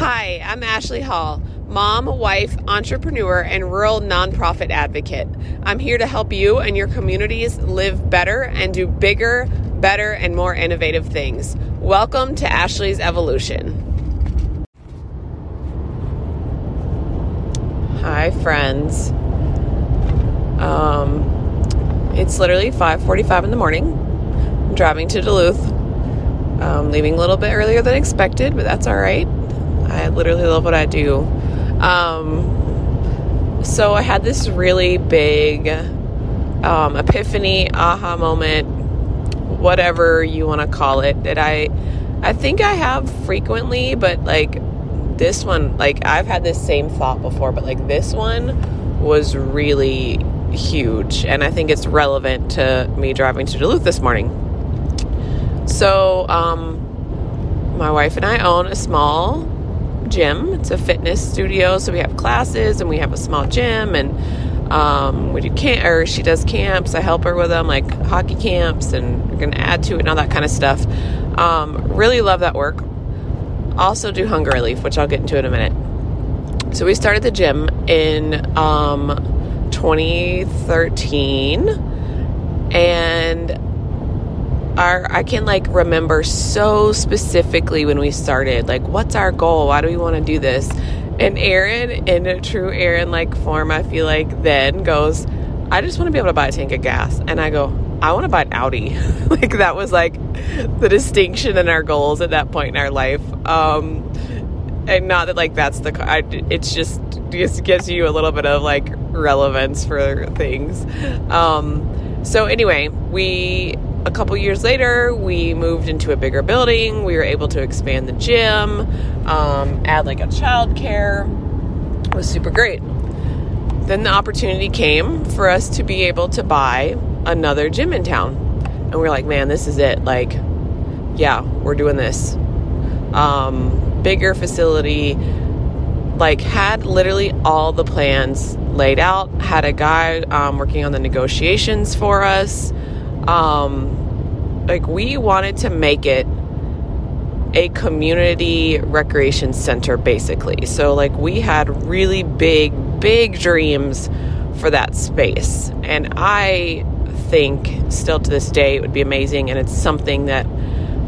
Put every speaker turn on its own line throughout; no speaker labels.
Hi, I'm Ashley Hall, mom, wife, entrepreneur, and rural nonprofit advocate. I'm here to help you and your communities live better and do bigger, better, and more innovative things. Welcome to Ashley's Evolution. Hi, friends. Um, it's literally 5:45 in the morning. I'm driving to Duluth. Um, leaving a little bit earlier than expected, but that's all right. I literally love what I do. Um, so I had this really big um, epiphany, aha moment, whatever you want to call it, that I I think I have frequently, but like this one, like I've had this same thought before, but like this one was really huge, and I think it's relevant to me driving to Duluth this morning. So, um, my wife and I own a small gym. It's a fitness studio, so we have classes and we have a small gym and um, we do camp or she does camps. I help her with them, like hockey camps, and we're gonna add to it and all that kind of stuff. Um, really love that work. Also do hunger relief, which I'll get into in a minute. So we started the gym in um, 2013, and our I can like remember so specifically when we started, like what's our goal? Why do we want to do this? And Aaron, in a true Aaron like form, I feel like then goes, I just want to be able to buy a tank of gas. And I go, I want to buy an Audi. like that was like the distinction in our goals at that point in our life. Um, and not that like that's the I, it's just just gives you a little bit of like relevance for things. Um, so anyway, we a couple years later, we moved into a bigger building. We were able to expand the gym, um, add like a child care. It was super great. Then the opportunity came for us to be able to buy another gym in town. And we are like, man, this is it. Like, yeah, we're doing this. Um, bigger facility, like, had literally all the plans laid out, had a guy um, working on the negotiations for us um, like we wanted to make it a community recreation center basically. So like we had really big big dreams for that space. And I think still to this day it would be amazing and it's something that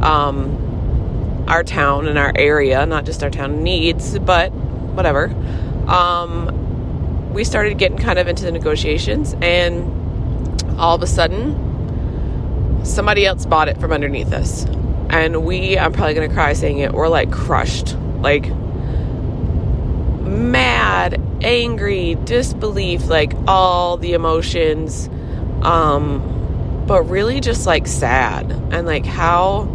um, our town and our area, not just our town needs, but whatever. Um, we started getting kind of into the negotiations and all of a sudden somebody else bought it from underneath us. And we, I'm probably going to cry saying it, we're like crushed. Like mad, angry, disbelief, like all the emotions. Um, but really just like sad. And like how,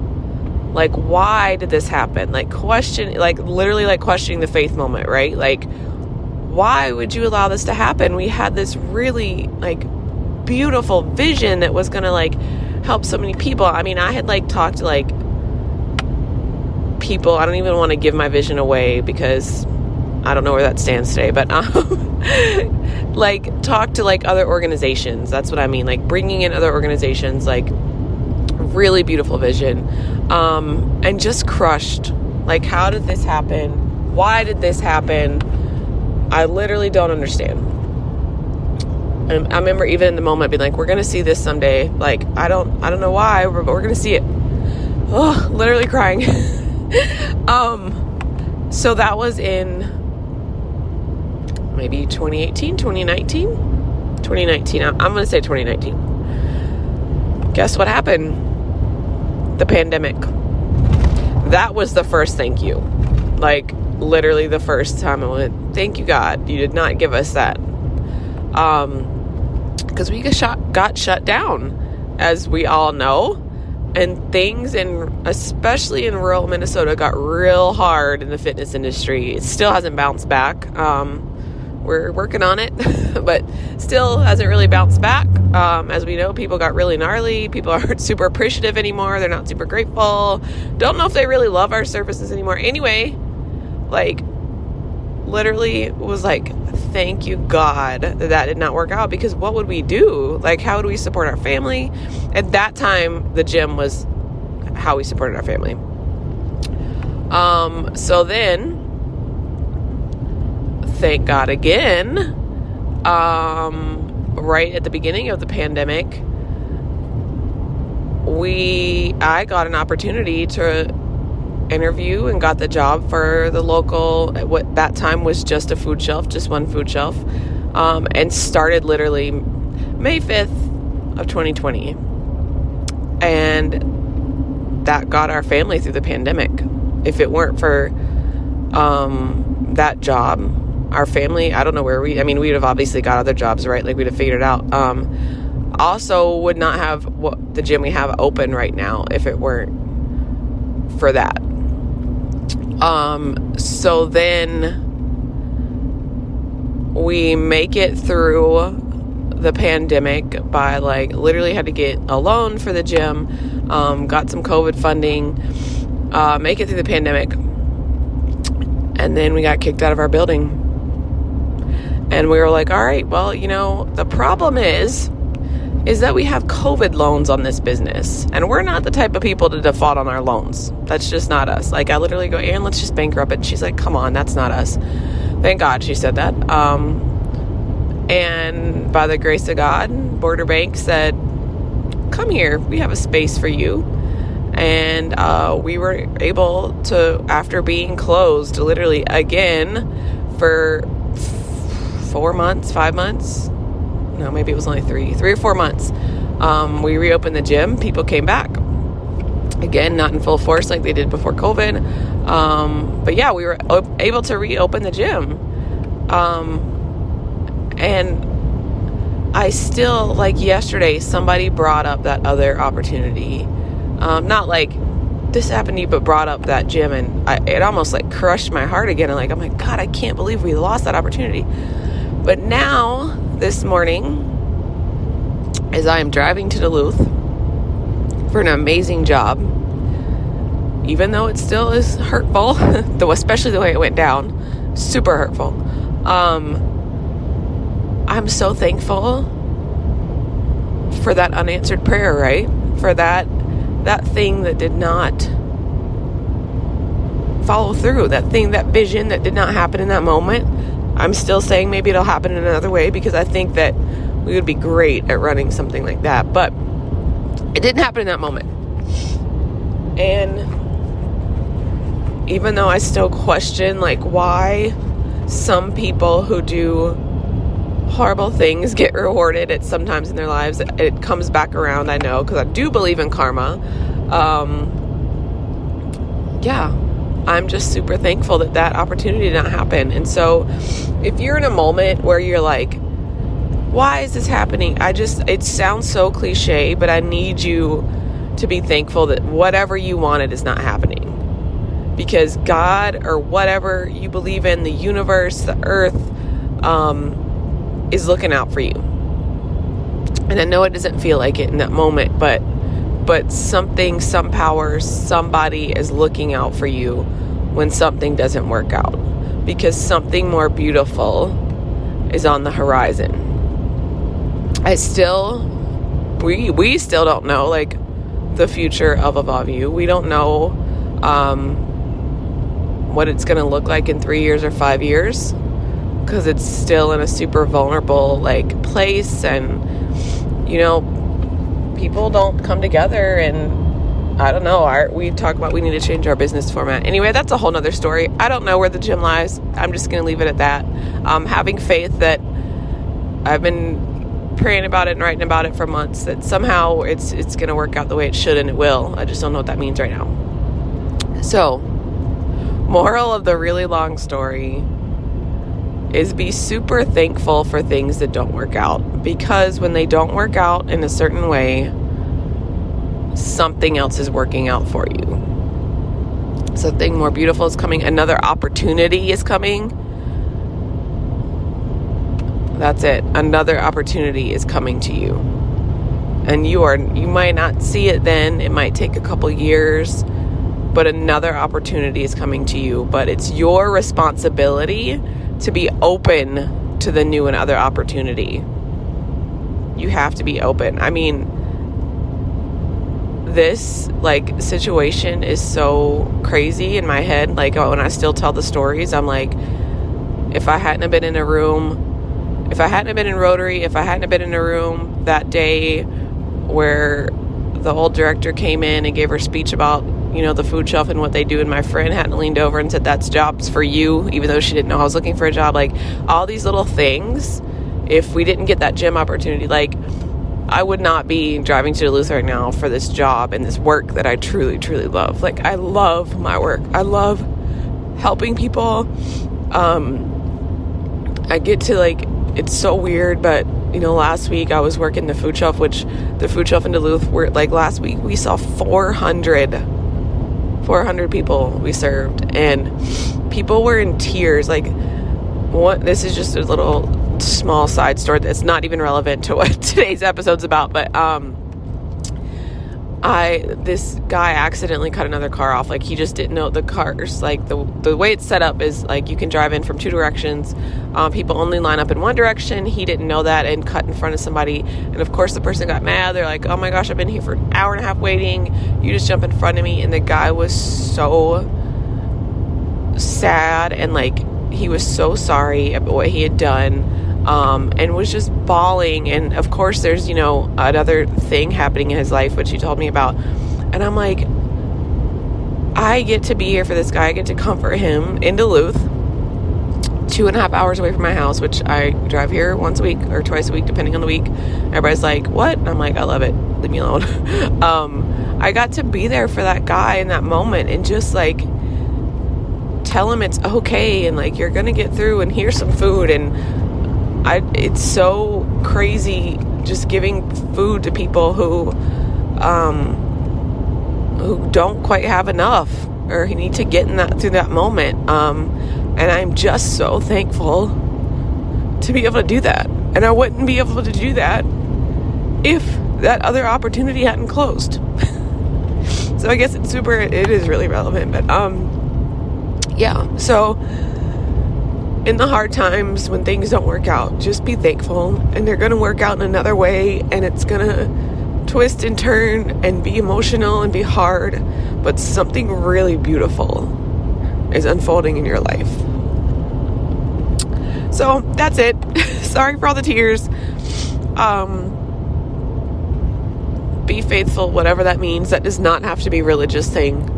like, why did this happen? Like, question, like, literally, like, questioning the faith moment, right? Like, why would you allow this to happen? We had this really, like, beautiful vision that was to, like, help so many people. I mean, I had like talked to like people. I don't even want to give my vision away because I don't know where that stands today, but um, like talk to like other organizations. That's what I mean. Like bringing in other organizations, like really beautiful vision, um, and just crushed. Like, how did this happen? Why did this happen? I literally don't understand. And I remember even in the moment being like, "We're gonna see this someday." Like I don't, I don't know why, but we're gonna see it. Oh, literally crying. um, so that was in maybe 2018, 2019, 2019. I'm, I'm gonna say 2019. Guess what happened? The pandemic. That was the first thank you. Like literally the first time I went, "Thank you, God. You did not give us that." Um, because we got shut, got shut down, as we all know. And things in, especially in rural Minnesota, got real hard in the fitness industry. It still hasn't bounced back. Um, we're working on it, but still hasn't really bounced back. Um, as we know, people got really gnarly. People aren't super appreciative anymore. They're not super grateful. Don't know if they really love our services anymore. Anyway, like, literally was like, thank you God that that did not work out because what would we do? Like, how would we support our family? At that time, the gym was how we supported our family. Um, so then thank God again, um, right at the beginning of the pandemic, we I got an opportunity to interview and got the job for the local what that time was just a food shelf, just one food shelf, um, and started literally May fifth of 2020, and that got our family through the pandemic. If it weren't for um, that job, our family, I don't know where we. I mean, we would have obviously got other jobs, right? Like we'd have figured it out. Um, also, would not have what the gym we have open right now if it weren't for that. Um, so then we make it through the pandemic by like literally had to get a loan for the gym, um, got some COVID funding, uh, make it through the pandemic, and then we got kicked out of our building. And we were like, all right, well, you know, the problem is is that we have COVID loans on this business. And we're not the type of people to default on our loans. That's just not us. Like, I literally go, Aaron, let's just bankrupt it. She's like, come on, that's not us. Thank God she said that. Um, and by the grace of God, Border Bank said, come here, we have a space for you. And uh, we were able to, after being closed literally again for four months, five months, no, maybe it was only three, three or four months. Um, we reopened the gym. People came back. Again, not in full force like they did before COVID. Um, but yeah, we were able to reopen the gym. Um, and I still, like yesterday, somebody brought up that other opportunity. Um, not like this happened to you, but brought up that gym. And I, it almost like crushed my heart again. And like, I'm like, God, I can't believe we lost that opportunity. But now, this morning, as I am driving to Duluth for an amazing job, even though it still is hurtful, though especially the way it went down, super hurtful. Um, I'm so thankful for that unanswered prayer, right? For that that thing that did not follow through, that thing, that vision that did not happen in that moment I'm still saying maybe it'll happen in another way because I think that we would be great at running something like that. But it didn't happen in that moment. And even though I still question, like, why some people who do horrible things get rewarded at sometimes in their lives, it comes back around, I know, because I do believe in karma. Um, yeah, I'm just super thankful that that opportunity did not happen. And so, if you're in a moment where you're like, why is this happening? I just, it sounds so cliche, but I need you to be thankful that whatever you wanted is not happening. Because God or whatever you believe in, the universe, the earth, um, is looking out for you. And I know it doesn't feel like it in that moment, but but something, some power, somebody is looking out for you when something doesn't work out because something more beautiful is on the horizon. I still, we we still don't know like the future of Evolve You. We don't know um, what it's going to look like in three years or five years because it's still in a super vulnerable like place and you know people don't come together and I don't know. Our, we talk about we need to change our business format. Anyway, that's a whole nother story. I don't know where the gym lies. I'm just going to leave it at that. Um, having faith that I've been praying about it and writing about it for months that somehow it's it's going to work out the way it should and it will. I just don't know what that means right now. So, moral of the really long story is be super thankful for things that don't work out because when they don't work out in a certain way, something else is working out for you. Something more beautiful is coming, another opportunity is coming. That's it. Another opportunity is coming to you. And you are you might not see it then. It might take a couple years, but another opportunity is coming to you, but it's your responsibility to be open to the new and other opportunity. You have to be open. I mean, this like situation is so crazy in my head. Like uh, when I still tell the stories, I'm like, if I hadn't have been in a room, if I hadn't have been in Rotary, if I hadn't have been in a room that day where the old director came in and gave her speech about you know the food shelf and what they do. And my friend hadn't leaned over and said that's jobs for you even though she didn't know i was looking for a job. Like all these little things if we didn't get that gym opportunity like i would not be driving to duluth right now for this job and this work that i truly truly love. Like i love my work. I love helping people. Um i get to like it's so weird but you know, last week I was working the food shelf, which the food shelf in Duluth, were like last week we saw 400, 400 people we served, and people were in tears. Like, what? This is just a little small side story that's not even relevant to what today's episode's about, but um, I this guy accidentally cut another car off. Like he just didn't know the cars. Like the the way it's set up is like you can drive in from two directions. Um, people only line up in one direction. He didn't know that and cut in front of somebody. And of course the person got mad. They're like, "Oh my gosh, I've been here for an hour and a half waiting. You just jump in front of me." And the guy was so sad and like he was so sorry about what he had done um, and was just bawling. And of course, there's, you know, another thing happening in his life, which he told me about. And I'm like, I get to be here for this guy. I get to comfort him in Duluth, two and a half hours away from my house, which I drive here once a week or twice a week, depending on the week. Everybody's like, What? And I'm like, I love it. Leave me alone. um, I got to be there for that guy in that moment and just like tell him it's okay and like you're gonna get through and here's some food and I, it's so crazy just giving food to people who um, who don't quite have enough or who need to get in that through that moment. Um, and I'm just so thankful to be able to do that. And I wouldn't be able to do that if that other opportunity hadn't closed. so I guess it's super it is really relevant, but um yeah. So in the hard times when things don't work out, just be thankful and they're going to work out in another way and it's going to twist and turn and be emotional and be hard, but something really beautiful is unfolding in your life. So that's it. Sorry for all the tears. Um, be faithful, whatever that means. That does not have to be religious thing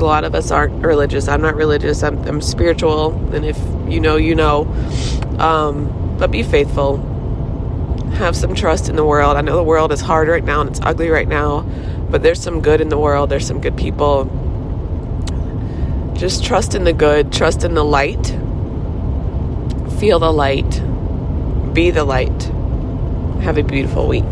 a lot of us aren't religious. I'm not religious. I'm, I'm spiritual, and if you know, you know. Um, but be faithful. Have some trust in the world. I know the world is hard right now and it's ugly right now, but there's some good in the world. There's some good people. Just trust in the good. Trust in the light. Feel the light. Be the light. Have a beautiful week.